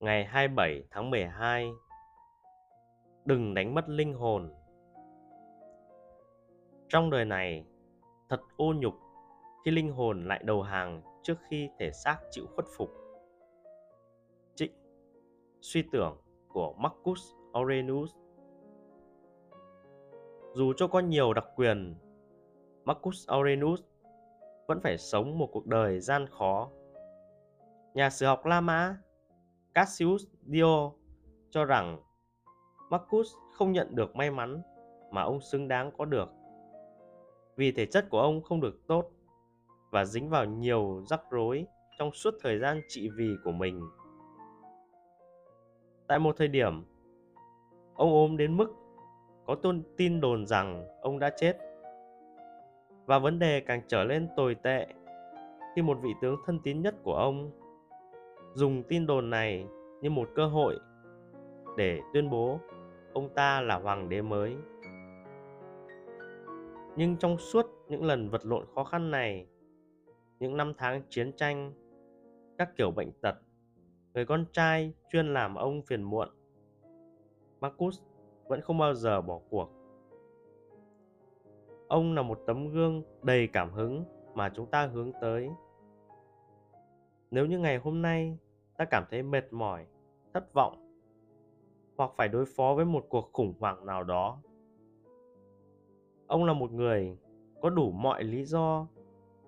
ngày 27 tháng 12 Đừng đánh mất linh hồn Trong đời này, thật ô nhục khi linh hồn lại đầu hàng trước khi thể xác chịu khuất phục. Trích Suy tưởng của Marcus Aurelius Dù cho có nhiều đặc quyền, Marcus Aurelius vẫn phải sống một cuộc đời gian khó. Nhà sử học La Mã Cassius Dio cho rằng Marcus không nhận được may mắn mà ông xứng đáng có được vì thể chất của ông không được tốt và dính vào nhiều rắc rối trong suốt thời gian trị vì của mình. Tại một thời điểm, ông ốm đến mức có tôn tin đồn rằng ông đã chết. Và vấn đề càng trở lên tồi tệ khi một vị tướng thân tín nhất của ông dùng tin đồn này như một cơ hội để tuyên bố ông ta là hoàng đế mới. Nhưng trong suốt những lần vật lộn khó khăn này, những năm tháng chiến tranh, các kiểu bệnh tật, người con trai chuyên làm ông phiền muộn, Marcus vẫn không bao giờ bỏ cuộc. Ông là một tấm gương đầy cảm hứng mà chúng ta hướng tới. Nếu như ngày hôm nay ta cảm thấy mệt mỏi, thất vọng hoặc phải đối phó với một cuộc khủng hoảng nào đó. Ông là một người có đủ mọi lý do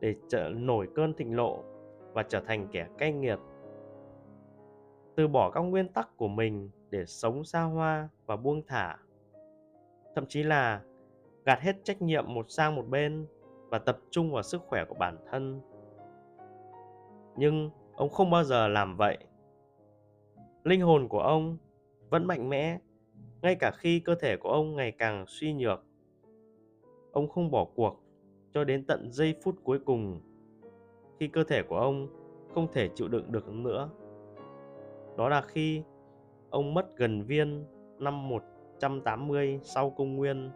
để trở nổi cơn thịnh nộ và trở thành kẻ cay nghiệt. Từ bỏ các nguyên tắc của mình để sống xa hoa và buông thả. Thậm chí là gạt hết trách nhiệm một sang một bên và tập trung vào sức khỏe của bản thân. Nhưng ông không bao giờ làm vậy. Linh hồn của ông vẫn mạnh mẽ, ngay cả khi cơ thể của ông ngày càng suy nhược. Ông không bỏ cuộc cho đến tận giây phút cuối cùng khi cơ thể của ông không thể chịu đựng được nữa. Đó là khi ông mất gần viên năm 180 sau công nguyên